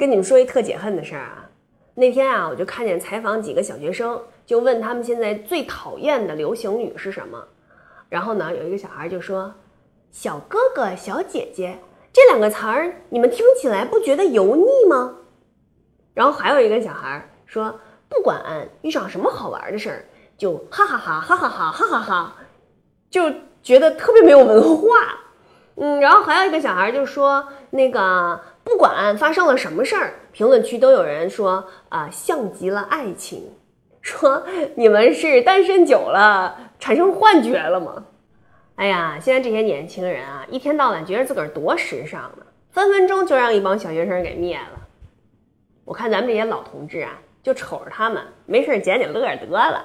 跟你们说一特解恨的事儿啊，那天啊，我就看见采访几个小学生，就问他们现在最讨厌的流行语是什么。然后呢，有一个小孩就说：“小哥哥、小姐姐这两个词儿，你们听起来不觉得油腻吗？”然后还有一个小孩说：“不管遇上什么好玩的事儿，就哈哈哈哈哈哈哈哈哈，就觉得特别没有文化。”嗯，然后还有一个小孩就说：“那个。”不管发生了什么事儿，评论区都有人说啊，像极了爱情，说你们是单身久了产生幻觉了吗？哎呀，现在这些年轻人啊，一天到晚觉得自个儿多时尚呢，分分钟就让一帮小学生给灭了。我看咱们这些老同志啊，就瞅着他们，没事捡捡乐得了。